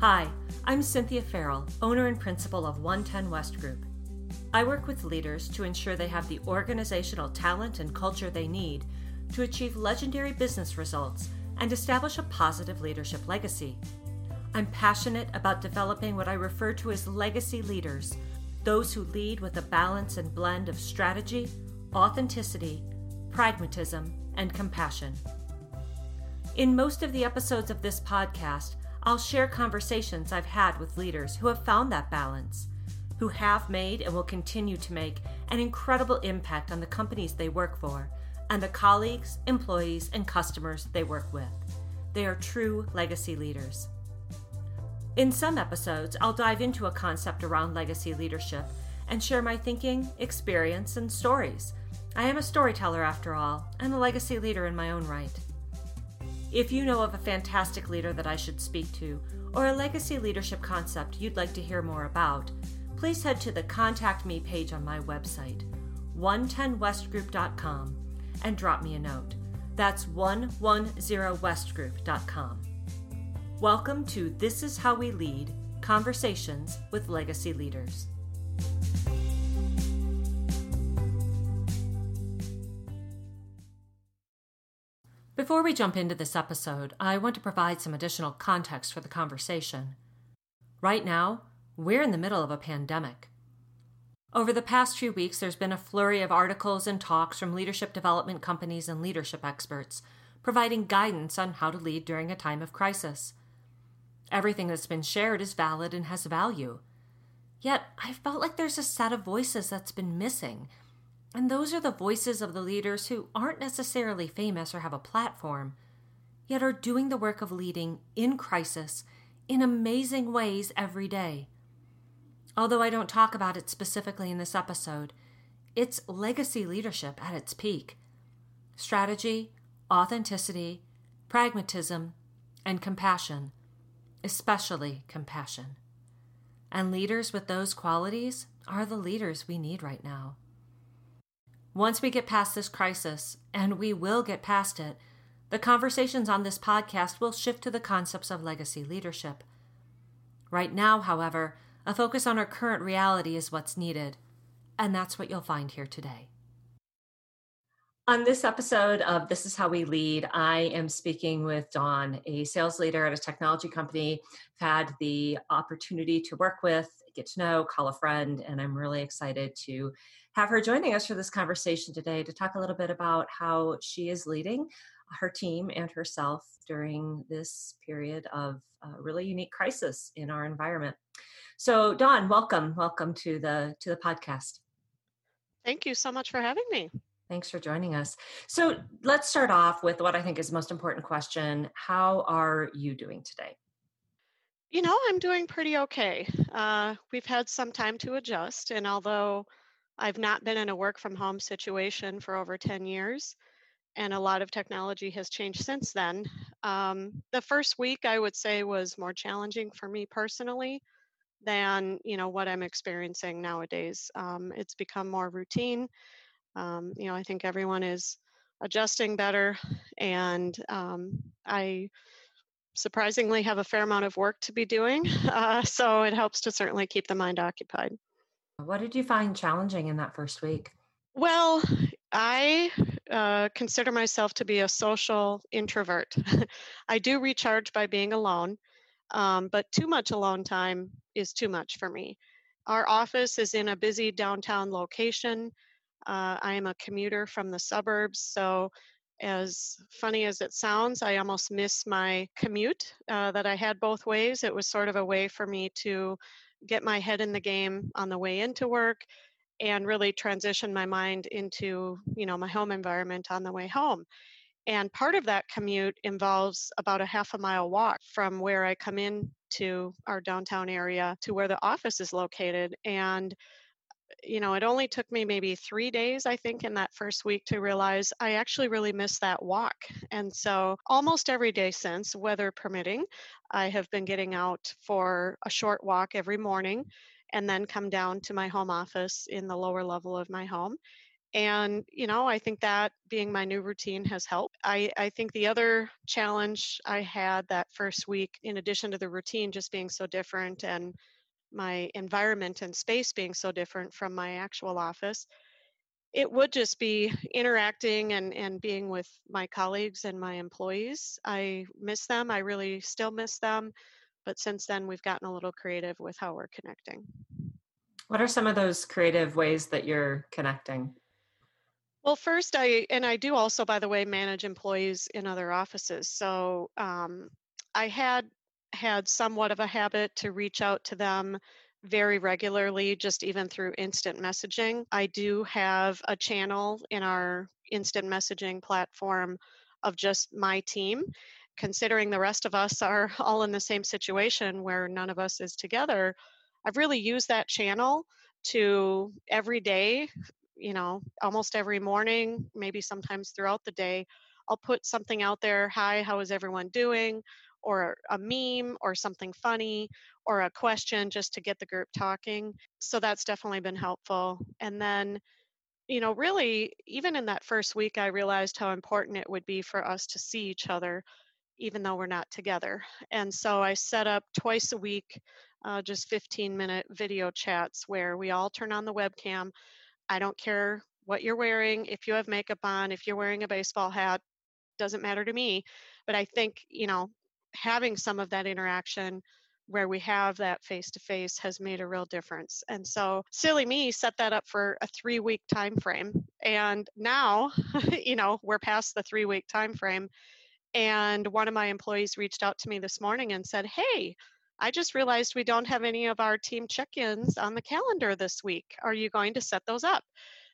Hi, I'm Cynthia Farrell, owner and principal of 110 West Group. I work with leaders to ensure they have the organizational talent and culture they need to achieve legendary business results and establish a positive leadership legacy. I'm passionate about developing what I refer to as legacy leaders, those who lead with a balance and blend of strategy, authenticity, pragmatism, and compassion. In most of the episodes of this podcast, I'll share conversations I've had with leaders who have found that balance, who have made and will continue to make an incredible impact on the companies they work for and the colleagues, employees, and customers they work with. They are true legacy leaders. In some episodes, I'll dive into a concept around legacy leadership and share my thinking, experience, and stories. I am a storyteller after all, and a legacy leader in my own right. If you know of a fantastic leader that I should speak to, or a legacy leadership concept you'd like to hear more about, please head to the Contact Me page on my website, 110westgroup.com, and drop me a note. That's 110westgroup.com. Welcome to This Is How We Lead Conversations with Legacy Leaders. Before we jump into this episode, I want to provide some additional context for the conversation. Right now, we're in the middle of a pandemic. Over the past few weeks, there's been a flurry of articles and talks from leadership development companies and leadership experts providing guidance on how to lead during a time of crisis. Everything that's been shared is valid and has value. Yet, I felt like there's a set of voices that's been missing and those are the voices of the leaders who aren't necessarily famous or have a platform, yet are doing the work of leading in crisis in amazing ways every day. Although I don't talk about it specifically in this episode, it's legacy leadership at its peak strategy, authenticity, pragmatism, and compassion, especially compassion. And leaders with those qualities are the leaders we need right now. Once we get past this crisis, and we will get past it, the conversations on this podcast will shift to the concepts of legacy leadership. Right now, however, a focus on our current reality is what's needed, and that's what you'll find here today. On this episode of This Is How We Lead, I am speaking with Dawn, a sales leader at a technology company. I've had the opportunity to work with, get to know, call a friend, and I'm really excited to have her joining us for this conversation today to talk a little bit about how she is leading her team and herself during this period of really unique crisis in our environment. So, Dawn, welcome, welcome to the to the podcast. Thank you so much for having me. Thanks for joining us. So, let's start off with what I think is the most important question. How are you doing today? You know, I'm doing pretty okay. Uh, we've had some time to adjust, and although I've not been in a work from home situation for over 10 years, and a lot of technology has changed since then. Um, the first week, I would say, was more challenging for me personally than you know what I'm experiencing nowadays. Um, it's become more routine. Um, you know, I think everyone is adjusting better, and um, I surprisingly have a fair amount of work to be doing. Uh, so it helps to certainly keep the mind occupied. What did you find challenging in that first week? Well, I uh, consider myself to be a social introvert. I do recharge by being alone, um, but too much alone time is too much for me. Our office is in a busy downtown location. Uh, I am a commuter from the suburbs, so as funny as it sounds, I almost miss my commute uh, that I had both ways. It was sort of a way for me to get my head in the game on the way into work and really transition my mind into you know my home environment on the way home. And part of that commute involves about a half a mile walk from where i come in to our downtown area to where the office is located. And you know, it only took me maybe three days, I think, in that first week to realize I actually really missed that walk. And so, almost every day since, weather permitting, I have been getting out for a short walk every morning and then come down to my home office in the lower level of my home And, you know, I think that being my new routine has helped. I, I think the other challenge I had that first week, in addition to the routine just being so different and my environment and space being so different from my actual office, it would just be interacting and, and being with my colleagues and my employees. I miss them. I really still miss them. But since then, we've gotten a little creative with how we're connecting. What are some of those creative ways that you're connecting? Well, first, I and I do also, by the way, manage employees in other offices. So um, I had had somewhat of a habit to reach out to them very regularly, just even through instant messaging. I do have a channel in our instant messaging platform of just my team. Considering the rest of us are all in the same situation where none of us is together, I've really used that channel to every day, you know, almost every morning, maybe sometimes throughout the day, I'll put something out there. Hi, how is everyone doing? Or a meme or something funny or a question just to get the group talking. So that's definitely been helpful. And then, you know, really, even in that first week, I realized how important it would be for us to see each other, even though we're not together. And so I set up twice a week, uh, just 15 minute video chats where we all turn on the webcam. I don't care what you're wearing, if you have makeup on, if you're wearing a baseball hat, doesn't matter to me. But I think, you know, having some of that interaction where we have that face to face has made a real difference. And so silly me set that up for a 3 week time frame and now, you know, we're past the 3 week time frame and one of my employees reached out to me this morning and said, "Hey, I just realized we don't have any of our team check-ins on the calendar this week. Are you going to set those up?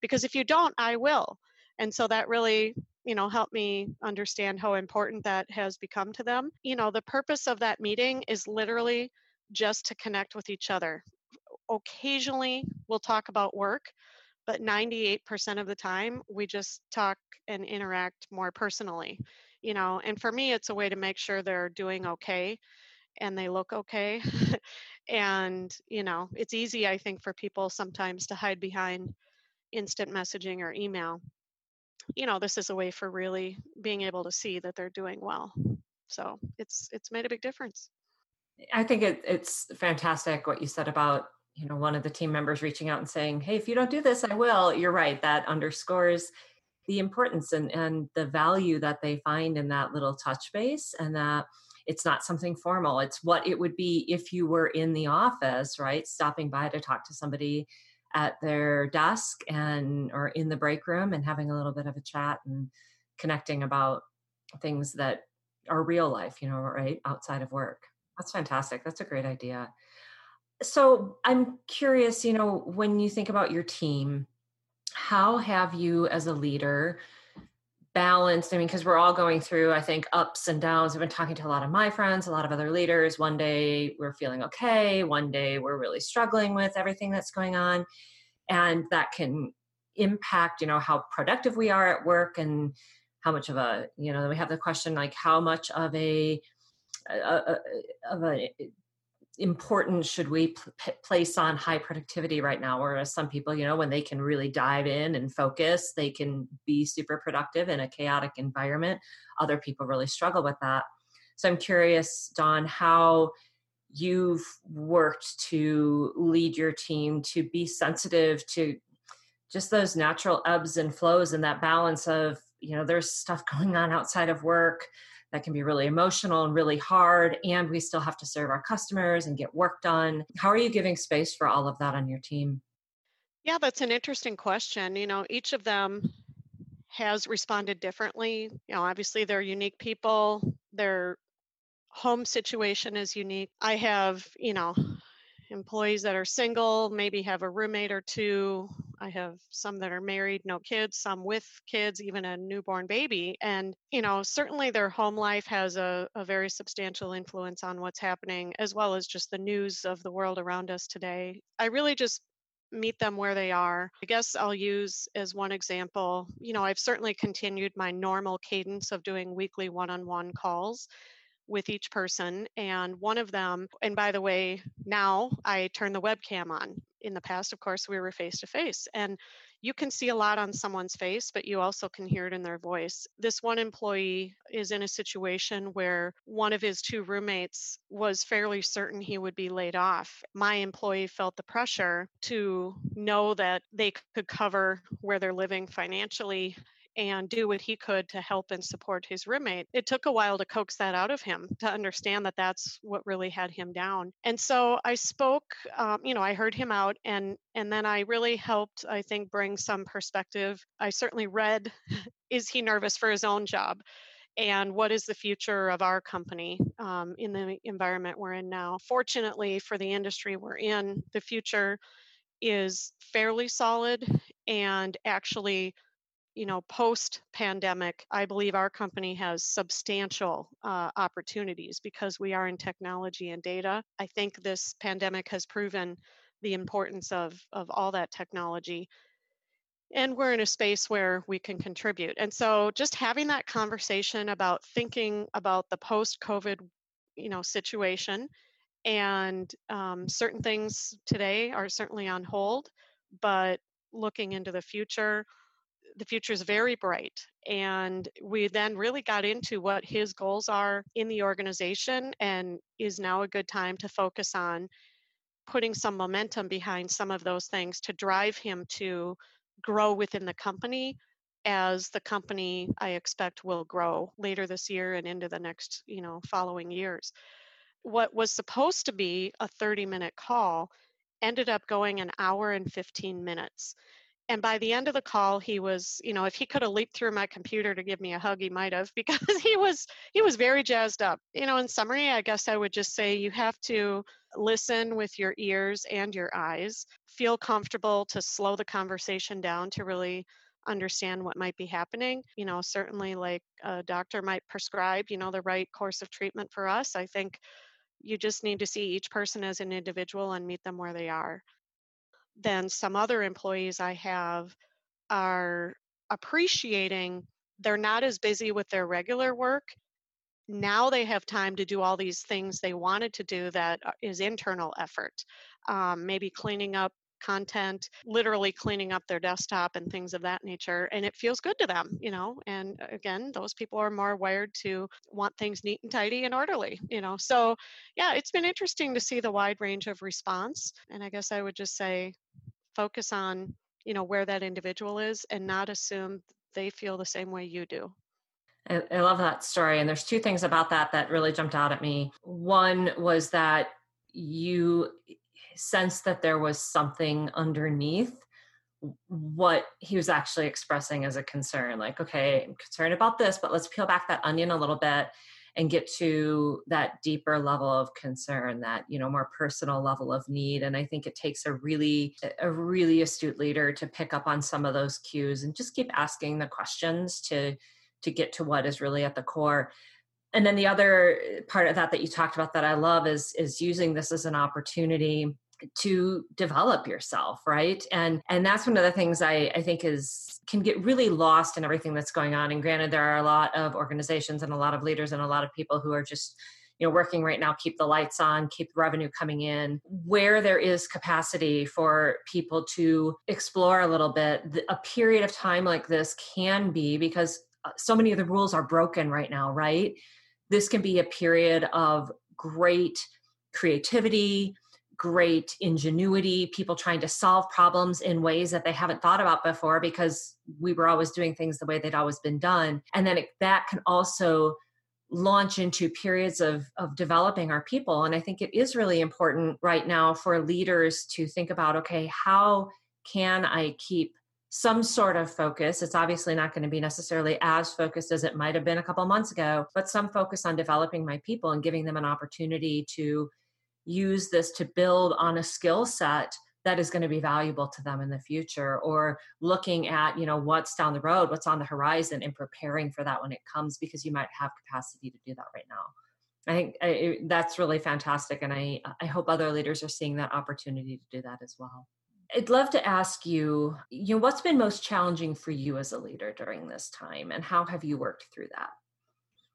Because if you don't, I will." And so that really you know help me understand how important that has become to them. You know the purpose of that meeting is literally just to connect with each other. Occasionally we'll talk about work but 98% of the time we just talk and interact more personally you know and for me it's a way to make sure they're doing okay and they look okay. And you know it's easy i think for people sometimes to hide behind instant messaging or email you know, this is a way for really being able to see that they're doing well. So it's it's made a big difference. I think it, it's fantastic what you said about you know one of the team members reaching out and saying, "Hey, if you don't do this, I will." You're right. That underscores the importance and and the value that they find in that little touch base, and that it's not something formal. It's what it would be if you were in the office, right? Stopping by to talk to somebody at their desk and or in the break room and having a little bit of a chat and connecting about things that are real life, you know, right outside of work. That's fantastic. That's a great idea. So I'm curious, you know, when you think about your team, how have you as a leader balanced? I mean, because we're all going through, I think, ups and downs. I've been talking to a lot of my friends, a lot of other leaders. One day we're feeling okay, one day we're really struggling with everything that's going on. And that can impact, you know, how productive we are at work and how much of a, you know, we have the question like how much of a, a, a of a important should we p- place on high productivity right now whereas some people you know when they can really dive in and focus they can be super productive in a chaotic environment. Other people really struggle with that. So i'm curious dawn how you've worked to lead your team to be sensitive to just those natural ebbs and flows and that balance of you know there's stuff going on outside of work that can be really emotional and really hard and we still have to serve our customers and get work done. How are you giving space for all of that on your team? Yeah that's an interesting question you know each of them has responded differently you know obviously they're unique people their home situation is unique. I have you know employees that are single maybe have a roommate or two I have some that are married, no kids, some with kids, even a newborn baby. And, you mm. know, certainly their home life has a, a very substantial influence on what's happening, as well as just the news of the world around us today. I really just meet them where they are. I guess I'll use as one example, you know, I've certainly continued my normal cadence of doing weekly one on one calls with each person. And one of them, and by the way, now I turn the webcam on. In the past, of course, we were face to face. And, you can see a lot on someone's face, but you also can hear it in their voice. This one employee is in a situation where one of his two roommates was fairly certain he would be laid off. My employee felt the pressure to know that they could cover where they're living financially and do what he could to help and support his roommate. It took a while to coax that out of him to understand that that's what really had him down. And so I spoke, um, you know, I heard him out, and and then I really helped, I think, bring some perspective. I certainly read, is he nervous for his own job? and what is the future of our company um, in the environment we're in now. Fortunately, for the industry we're in, the future is fairly solid and actually you know, post pandemic, I believe our company has substantial uh, opportunities because we are in technology and data. I think this pandemic has proven the importance of, of all that technology. And we're in a space where we can contribute. And so just having that conversation about thinking about the post COVID, you know, situation and um, certain things today are certainly on hold, but looking into the future, the future is very bright. And we then really got into what his goals are in the organization, and is now a good time to focus on putting some momentum behind some of those things to drive him to grow within the company as the company I expect will grow later this year and into the next, you know, following years. What was supposed to be a 30 minute call ended up going an hour and 15 minutes and by the end of the call he was you know if he could have leaped through my computer to give me a hug he might have because he was he was very jazzed up. You know in summary i guess i would just say you have to listen with your ears and your eyes feel comfortable to slow the conversation down to really understand what might be happening. You know certainly like a doctor might prescribe you know the right course of treatment for us. I think you just need to see each person as an individual and meet them where they are then some other employees I have are appreciating they're not as busy with their regular work. Now they have time to do all these things they wanted to do that uh, internal effort. Um, maybe cleaning up content, literally cleaning up their desktop and things of that nature. And it feels good to them, you know. And uh, again, those people are more wired to want things neat and tidy and orderly, you know. So, yeah, it's been interesting to see the wide range of response. And I guess I would just say focus on, you know, where that individual is and not assume they feel the same way you do. I, I love that story. And there's two things about that that really jumped out at me. One was that you sense that there was something underneath what he was actually expressing as a concern like okay i'm concerned about this but let's peel back that onion a little bit and get to that deeper level of concern that you know more personal level of need. And i think it takes a really a really astute leader to pick up on some of those cues and just keep asking the questions to to get to what is really at the core and then the other part of that that you talked about that i love is is using this as an opportunity to develop yourself right? And and that's one of the things I, I think is can get really lost in everything that's going on. And granted there are a lot of organizations and a lot of leaders and a lot of people who are just you know working right now keep the lights on keep revenue coming in. Where there is capacity for people to explore a little bit a period of time like this can be because uh, so many of the rules are broken right now right this can be a period of great creativity great ingenuity, people trying to solve problems in ways that they haven't thought about before because we were always doing things the way they'd always been done. And then it, that can also launch into periods of, of developing our people. And I think it is really important right now for leaders to think about okay, how can I keep some sort of focus. It's obviously not going to be necessarily as focused as it might have been a couple months ago, but some focus on developing my people and giving them an opportunity to use this to build on a skill set that is going to be valuable to them in the future or looking at you know what's down the road what's on the horizon and preparing for that when it comes because you might have capacity to do that right now i think I, that's really fantastic and i i hope other leaders are seeing that opportunity to do that as well i'd love to ask you you know what's been most challenging for you as a leader during this time and how have you worked through that?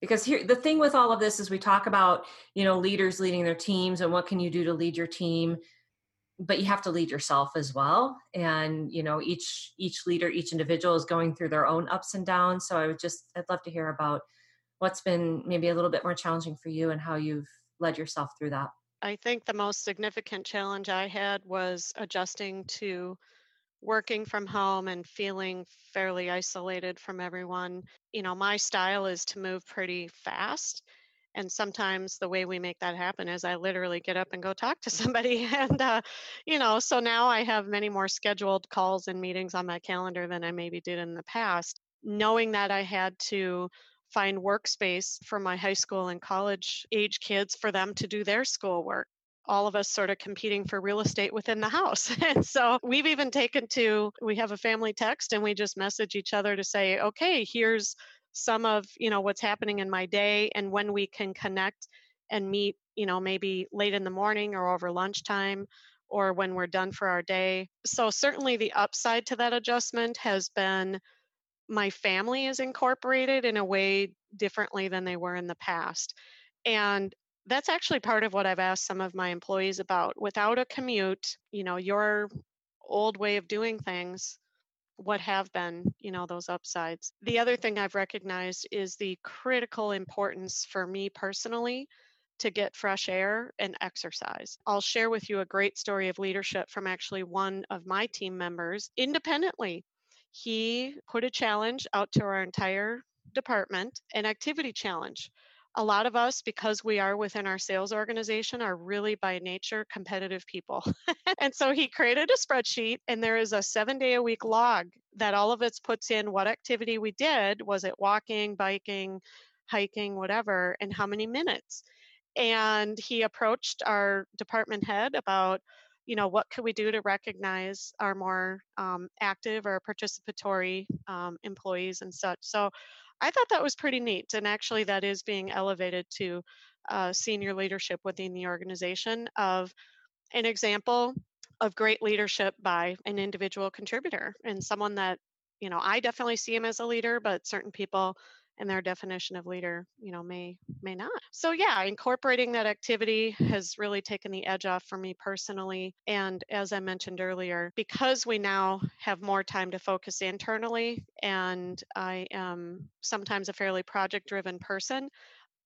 Because here the thing with all of this is we talk about you know leaders leading their teams and what can you do to lead your team but you have to lead yourself as well. And you know each each leader each individual is going through their own ups and downs. So i would just i'd love to hear about what's been maybe a little bit more challenging for you and how you've led yourself through that i think the most significant challenge i had was adjusting to working from home and feeling fairly isolated from everyone. You know my style is to move pretty fast and sometimes the way we make that happen is i literally get up and go talk to somebody and uh, you know so now i have many more scheduled calls and meetings on my calendar than i maybe did in the past. Knowing that i had to find workspace for my high school and college age kids for them to do their schoolwork all of us sort of competing for real estate within the house. and so we've even taken to, we have a family text and we just message each other to say, okay, here's some of you know what's happening in my day and when we can connect and meet you know maybe late in the morning or over lunchtime or when we're done for our day so certainly the upside to that adjustment has been my family is incorporated in a way differently than they were in the past and that's actually part of what I've asked some of my employees about. Without a commute, you know, your old way of doing things what have been, you know, those upsides. The other thing I've recognized is the critical importance for me personally to get fresh air and exercise. I'll share with you a great story of leadership from actually one of my team members independently. He put a challenge out to our entire department, an activity challenge a lot of us, because we are within our sales organization, are really by nature competitive people. and so he created a spreadsheet, and there is a seven day a week log that all of it puts in what activity we did was it walking, biking, hiking, whatever, and how many minutes. And he approached our department head about you know what could we do to recognize our more um, active or participatory um, employees and such so I thought that was pretty neat. And actually, that is being elevated to uh, senior leadership within the organization of an example of great leadership by an individual contributor and someone that, you know, I definitely see him as a leader, but certain people and their definition of leader you know may may not. So yeah incorporating that activity has really taken the edge off for me personally. And as i mentioned earlier because we now have more time to focus internally and i am sometimes a fairly project driven person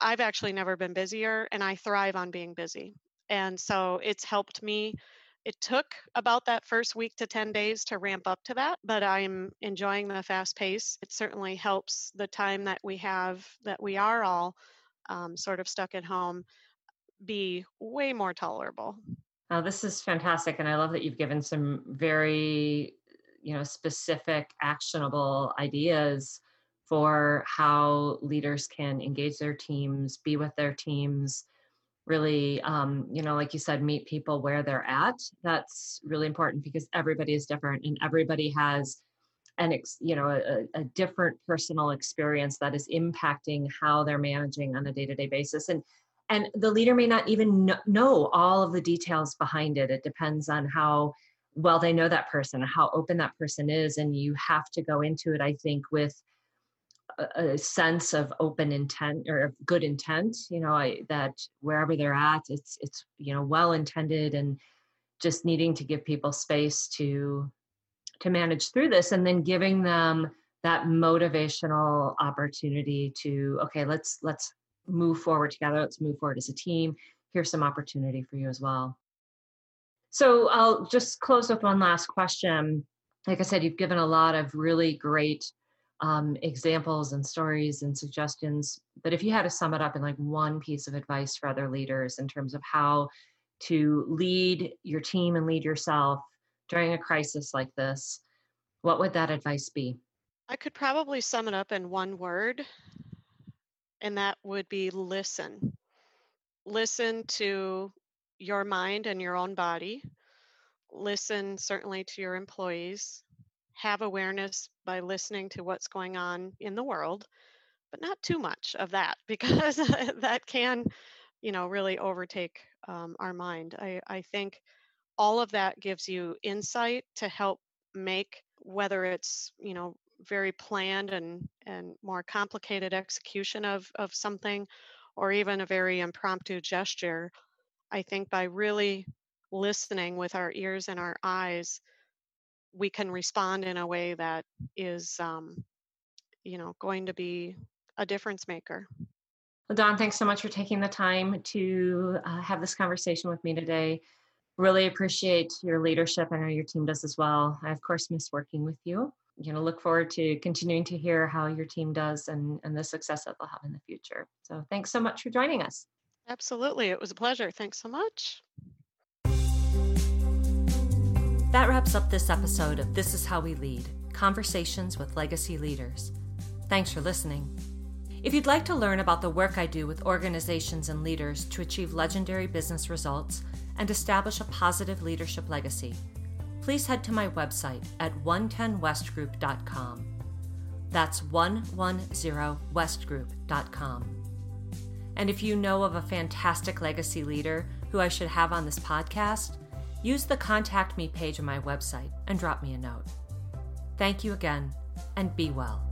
i've actually never been busier and i thrive on being busy. And so it's helped me it took about that first week to 10 days to ramp up to that, but I'm enjoying the fast pace. It certainly helps the time that we have, that we are all um, sort of stuck at home, be way more tolerable. Oh, this is fantastic. And I love that you've given some very, you know, specific, actionable ideas for how leaders can engage their teams, be with their teams, really um, you know like you said meet people where they're at. That's really important because everybody is different and everybody has an ex, you know a, a different personal experience that is impacting how they're managing on a day-to-day basis. And and the leader may not even know all of the details behind it. It depends on how well they know that person how open that person is and you have to go into it i think with a sense of open intent or good intent you know I, that wherever they're at it's it's you know well intended and just needing to give people space to to manage through this and then giving them that motivational opportunity to okay let's let's move forward together. Let's move forward as a team. Here's some opportunity for you as well. So i'll just close with one last question. Like i said you've given a lot of really great um, examples and stories and suggestions. But if you had to sum it up in like one piece of advice for other leaders in terms of how to lead your team and lead yourself during a crisis like this, what would that advice be? I could probably sum it up in one word, and that would be listen. Listen to your mind and your own body. Listen certainly to your employees have awareness by listening to what's going on in the world, but not too much of that because that can, you know, really overtake um, our mind. I, I think all of that gives you insight to help make whether it's, you know, very planned and, and more complicated execution of, of something or even a very impromptu gesture. I think by really listening with our ears and our eyes, we can respond in a way that is, um, you know, going to be a difference maker. Well, Dawn, thanks so much for taking the time to uh, have this conversation with me today. Really appreciate your leadership. I know your team does as well. I, of course, miss working with you. You know, look forward to continuing to hear how your team does and, and the success that they'll have in the future. So, thanks so much for joining us. Absolutely. It was a pleasure. Thanks so much. That wraps up this episode of This Is How We Lead Conversations with Legacy Leaders. Thanks for listening. If you'd like to learn about the work I do with organizations and leaders to achieve legendary business results and establish a positive leadership legacy, please head to my website at 110westgroup.com. That's 110westgroup.com. And if you know of a fantastic legacy leader who I should have on this podcast, use the Contact Me page on my website and drop me a note. Thank you again, and be well.